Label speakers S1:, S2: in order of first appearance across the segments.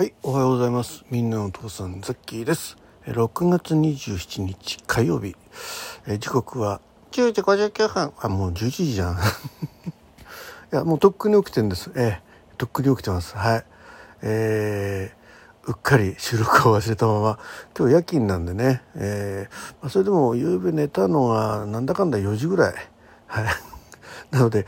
S1: はい、おはようございます。みんなのお父さん、ザッキーです。6月27日火曜日、え時刻は10時59分。あ、もう11時じゃん。いや、もうとっくに起きてんです。えーとっくに起きてます。はい。えーうっかり収録を忘れたまま、今日夜勤なんでね、えーまあ、それでも夕べ寝たのがなんだかんだ4時ぐらい。はい。なので、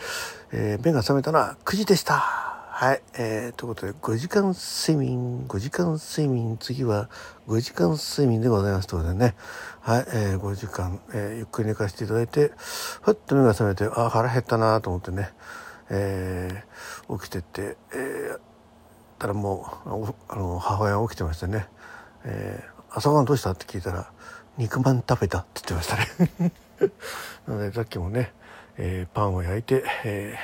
S1: えー目が覚めたのは9時でした。はい。えーということで、5時間睡眠、5時間睡眠、次は5時間睡眠でございます。ということでね、はい、えー5時間、えーゆっくり寝かせていただいて、ふっと目が覚めて、あ、腹減ったなと思ってね、えー起きてって、えーたらもうあの母親が起きてましたね「えー朝ごはんどうした?」って聞いたら「肉まん食べた」って言ってましたね なのでさっきもね、えーパンを焼いて、え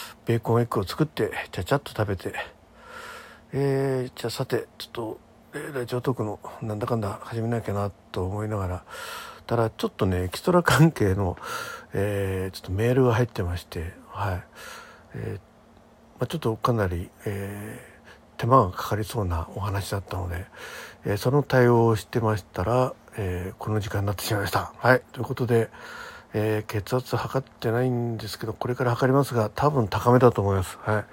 S1: ーベーコンエッグを作ってちゃちゃっと食べて。えーじゃあさてちょっと、えーラジオトークのなんだかんだ始めなきゃなと思いながらただちょっとねエキストラ関係の、えーちょっとメールが入ってましてはい、えーまあ、ちょっとかなり、えー手間がかかりそうなお話だったので、えーその対応をしてましたら、えーこの時間になってしまいました。はい。ということで、えー血圧測ってないんですけどこれから測りますが多分高めだと思います。はい、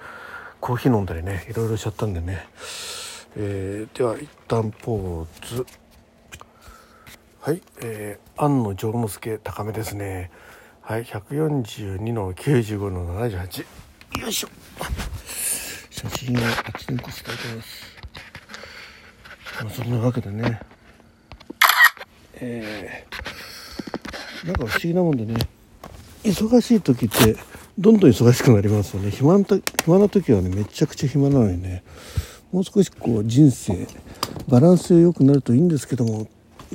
S1: コーヒー飲んだりねいろいろしちゃったんでね、えーでは一旦ポーズ。はい、えー、安野丈之助高めですね。はい、142の95の78。よいしょ。写真をパチンコしたいと思います。まあ、そんなわけでね、えー、なんか不思議なもんでね、忙しい時ってどんどん忙しくなりますよね。暇な暇な時はね、めちゃくちゃ暇なのにね、もう少しこう人生、バランス良くなるといいんですけども、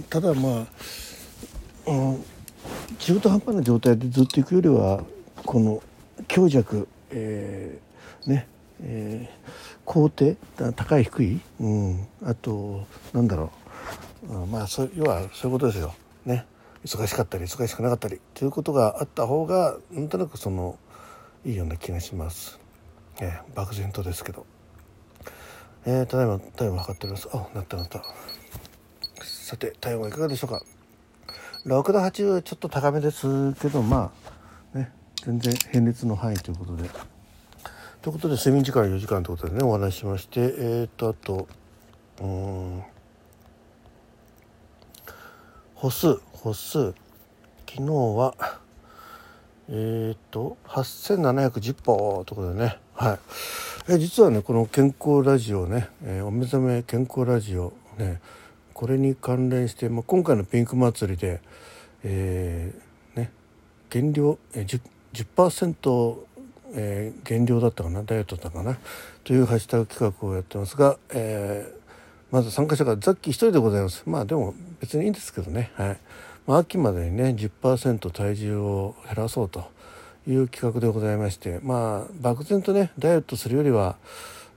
S1: ただまあ、うん、中途半端な状態でずっと行くよりはこの強弱、えーねえー高低高い低い、うん、あとなんだろう、うんまあそ要はそういうことですよ。ね忙しかったり忙しくなかったりということがあった方がなんとなくそのいいような気がします。えー漠然とですけど。えー、ただいま体温を測っております。あ、なったなった。さて体温はいかがでしょうか？6度8はちょっと高めですけどまあね全然平熱の範囲ということで。ということで睡眠時間4時間ということでねお話ししましてえっ、とあとうん歩数歩数。昨日はえっ、と8710歩ということでね。はい。え実はねこの健康ラジオね、えーお目覚め健康ラジオねこれに関連して、まあ、今回のピンク祭りで、えーね減量、えー、10%, 10%えー減量だったかなダイエットだったかなというハッシュタグ企画をやってますが、えーまず参加者がザッキー一人でございます。まあでも別にいいんですけどね。はい、まあ、秋までにね10%体重を減らそうという企画でございましてまあ漠然とねダイエットするよりは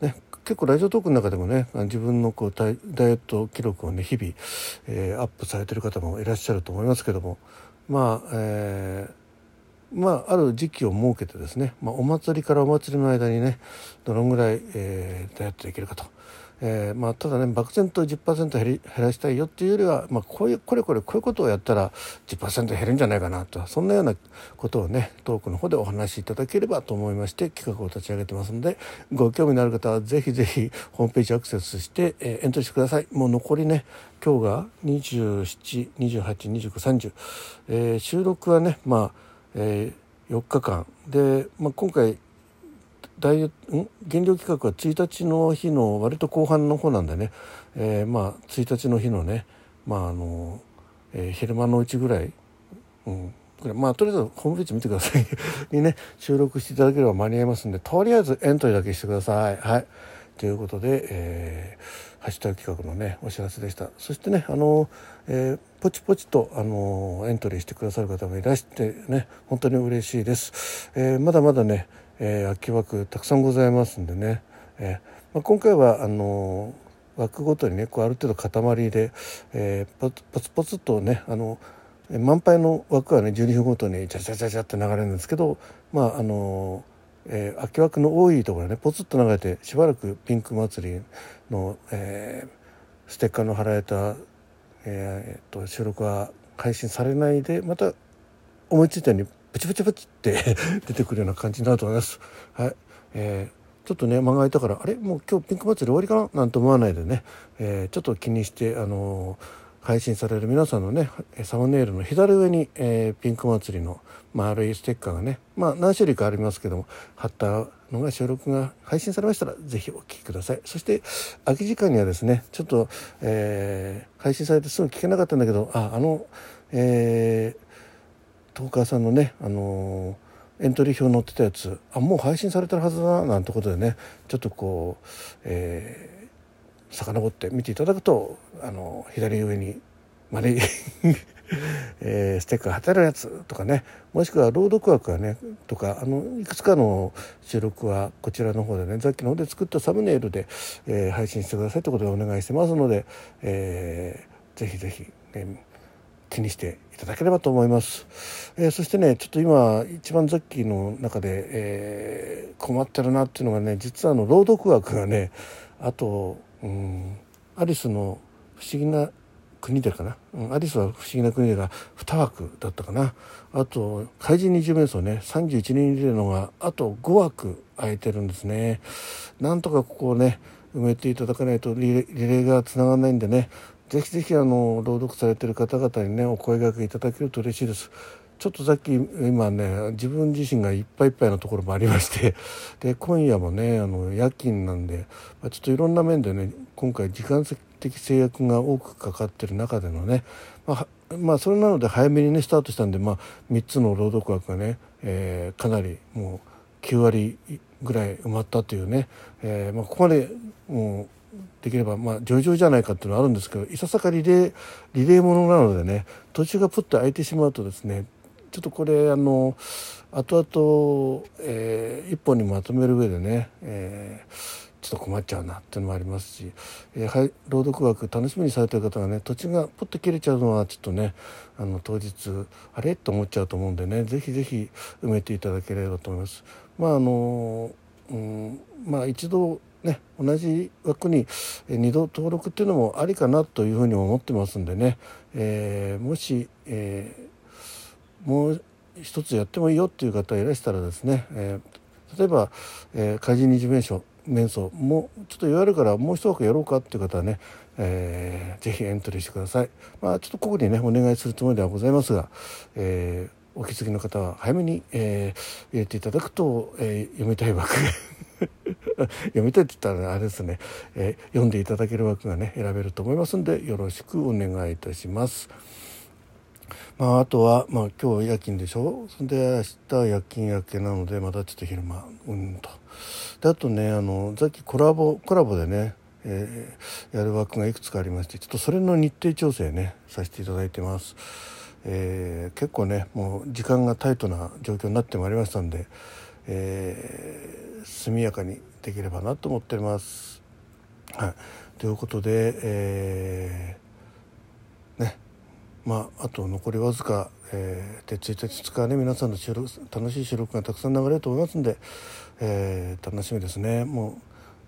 S1: ね結構ラジオトークの中でもね自分のこうダイエット記録をね日々、えーアップされてる方もいらっしゃると思いますけどもまあ、えーまあ、ある時期を設けてですね、まあ、お祭りからお祭りの間にねどのぐらい、えーダイエットできるかと、えーまあ、ただね漠然と10%減り減らしたいよっていうよりは、まあ、こういうこれこれこういうことをやったら10%減るんじゃないかなと。そんなようなことをねトークの方でお話しいただければと思いまして企画を立ち上げてますのでご興味のある方はぜひぜひホームページアクセスして、えーエントリーしてください。もう残りね今日が27282930、えー収録はねまあえー4日間で、まあ、今回ダイエットん？減量企画は1日の日の割と後半の方なんでね、えーまあ1日の日のねまああの、えー昼間のうちぐらい、うん、まあとりあえずホームページ見てください。にね収録していただければ間に合いますんでとりあえずエントリーだけしてください。はい。ということで、えーハッシュタグ企画のねお知らせでした。そしてねあの、えーポチポチとあのエントリーしてくださる方もいらしてね本当に嬉しいです、えーまだまだね、えー空き枠たくさんございますんでね、えーまあ、今回はあの枠ごとにねこうある程度塊で、えーポツポツとねあの満杯の枠はね12分ごとにチャチャチャチャって流れるんですけどまああのえー、空き枠の多いところねポツッと流れてしばらくピンク祭りの、えー、ステッカーの貼られた、えー、と収録は配信されないでまた思いついたようにプチプチプチって 出てくるような感じになると思います。はい。えー、ちょっとね間が空いたからあれ？もう今日ピンク祭り終わりかな？なんて思わないでね、えー、ちょっと気にしてあのー配信される皆さんのねサムネイルの左上に、えー、ピンク祭りの丸いステッカーがねまあ何種類かありますけども貼ったのが収録が配信されましたら是非お聴きください。そして空き時間にはですねちょっと、えー、配信されてすぐ聞けなかったんだけどああのえー、トーカーさんのねあの、エントリー表載ってたやつあもう配信されてるはずだなんてことでねちょっとこう、えー遡って見ていただくとあの左上にまで、えー、ステッカー貼ってあるやつとかねもしくは朗読枠がねとかあのいくつかの収録はこちらの方でねさっきの方で作ったサムネイルで、えー、配信してくださいということでお願いしてますので、えー、ぜひぜひ、ね、気にしていただければと思います、えー、そしてねちょっと今一番ザッキーの中で、えー、困ってるなっていうのがね実はあの朗読枠がねあとうん。アリスの不思議な国でかな、うん、アリスは不思議な国でが2枠だったかな。あと怪人二十面相ね。31人いるのがあと5枠空いてるんですね。なんとかここをね埋めていただかないとリレーがつながらないんでね。ぜひぜひあの朗読されてる方々にねお声がけいただけると嬉しいです。ちょっとさっき今ね自分自身がいっぱいいっぱいのところもありまして で今夜もねあの夜勤なんで、まあ、ちょっといろんな面でね今回時間的制約が多くかかってる中でのね、まあ、まあ、それなので早めにねスタートしたんで、まあ、3つの朗読枠がね、えー、かなりもう9割ぐらい埋まったというね、えーまあ、ここまでもうできればまあ上々じゃないかっていうのはあるんですけどいささかリレーリレーものなのでね途中がプッと空いてしまうとですねちょっとこれあの後々、えー、一本にまとめる上でね、えー、ちょっと困っちゃうなっていうのもありますし、えー、はい、朗読枠楽しみにされてる方がね土地がポッと切れちゃうのはちょっとねあの当日あれ？と思っちゃうと思うんでねぜひぜひ埋めていただければと思います。まああのうんまあ一度ね、同じ枠に2度登録っていうのもありかなというふうに思ってますんでね、えー、もし、えーもう一つやってもいいよっていう方いらしたらですね、えー、例えば、えー、怪人二次面相面相もうちょっと言われるからもう一枠やろうかっていう方はね、えー、ぜひエントリーしてください。まあちょっとここにねお願いするつもりではございますが、えー、お気づきの方は早めに、えー、入れていただくと、えー、読みたい枠 読みたいって言ったらあれですね、えー、読んでいただける枠がね選べると思いますんでよろしくお願いいたします。まあ、あとは、まあ、今日夜勤でしょ？それで明日夜勤明けなのでまたちょっと昼間うんと。であとねあのさっきコラボコラボでね、えー、やる枠がいくつかありましてちょっとそれの日程調整ねさせていただいてます、えー、結構ねもう時間がタイトな状況になってまいりましたんで、えー、速やかにできればなと思っております。はい。ということで、え、まあ、あと残りわずか、えー、で1日2日ね皆さんの収録楽しい収録がたくさん流れると思いますんで、えー、楽しみですね。も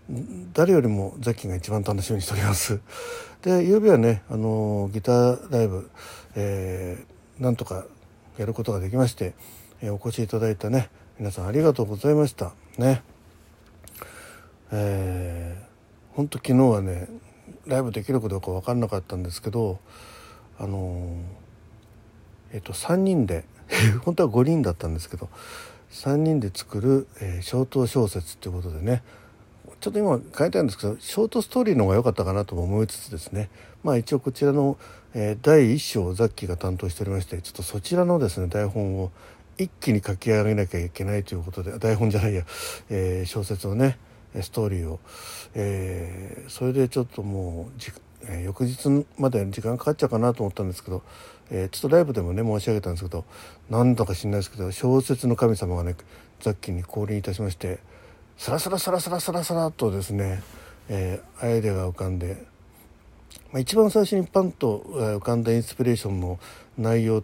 S1: う誰よりもザッキーが一番楽しみにしております。で夕べはねあのギターライブ、えー、なんとかやることができまして、え、お越しいただいたね皆さんありがとうございました。ね。えー、ほんと昨日はねライブできるかどうか分かんなかったんですけどあのえっと3人で 本当は5人だったんですけど3人で作る、えー、ショート小説っていうことでねちょっと今書いてあるんですけどショートストーリーの方が良かったかなとも思いつつですねまあ一応こちらの、えー、第1章をザッキーが担当しておりましてちょっとそちらのですね台本を一気に書き上げなきゃいけないということで台本じゃないや、えー、小説をねストーリーを、えー、それでちょっともうえ、翌日まで時間かかっちゃうかなと思ったんですけど、えー、ちょっとライブでもね申し上げたんですけど何だか知んないですけど小説の神様がねザッキーに降臨いたしましてサラサラサラサラサラサラとですね、えー、アイデアが浮かんで、まあ、一番最初にパンと浮かんだインスピレーションの内容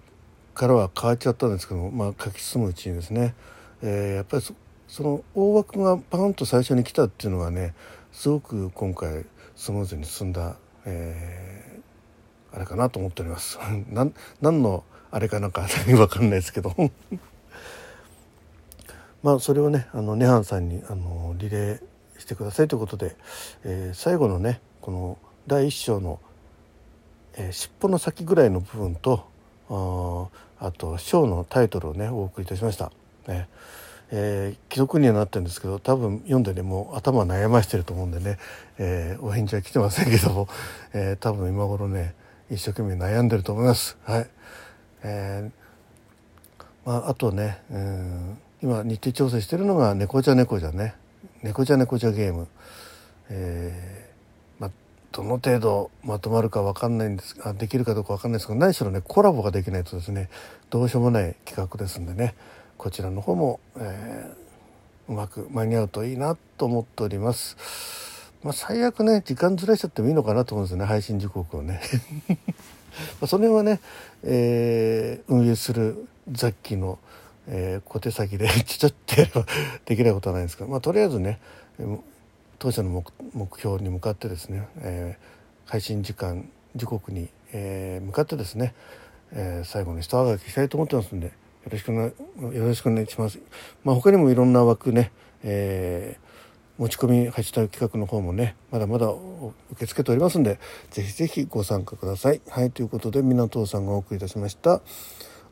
S1: からは変わっちゃったんですけど、まあ、書き進むうちにですね、えー、やっぱりその大枠がパンと最初に来たっていうのがねすごく今回スムーズに進んだ、えー、あれかなと思っております。何のあれかなんか分かんないですけど。まあそれをねあのネハンさんにあのリレーしてくださいということで、えー、最後のねこの第1章の、えー、尻尾の先ぐらいの部分とあと章のタイトルをねお送りいたしました。ね。えー、既読にはなってるんですけど多分読んでねもう頭悩ましてると思うんでね、えー、お返事は来てませんけども、えー、多分今頃ね一生懸命悩んでると思います。はい。えーまあ、あとね、うん、今日程調整してるのが「猫じゃ猫じゃね」「猫じゃ猫じゃゲーム」えーまあ、どの程度まとまるか分かんないんですができるかどうか分かんないですけど何しろねコラボができないとですねどうしようもない企画ですんでね。こちらの方も、えー、うまく間に合うといいなと思っております。まあ、最悪ね時間ずらしちゃってもいいのかなと思うんですよね配信時刻をね。まあその辺はね、えー、運営する雑記の、えー、小手先で ちょっとやればできないことはないんですけど、まあ、とりあえずね当社の目標に向かってですね、えー、配信時間時刻に、えー、向かってですね、えー、最後に一上がきしたいと思ってますんで。よろしくお願いします。まあ、他にもいろんな枠ね、えー、持ち込みハッシュタグ企画の方もね、まだまだ受け付けておりますんで、ぜひぜひご参加ください。はい、ということで、港さんがお送りいたしました。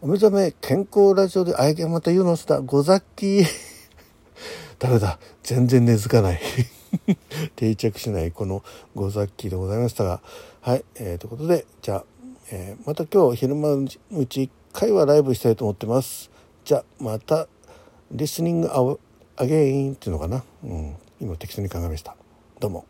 S1: お目覚め健康ラジオで、あいけまた言うのすだ、ござっきダメ だ？全然根付かない。定着しないこのござっきでございましたが、はい、えー、ということで、じゃあ、えー、また今日昼間のうち回はライブしたいと思ってます。じゃあまたリスニングアゲインっていうのかな？うん、今適当に考えました。どうも。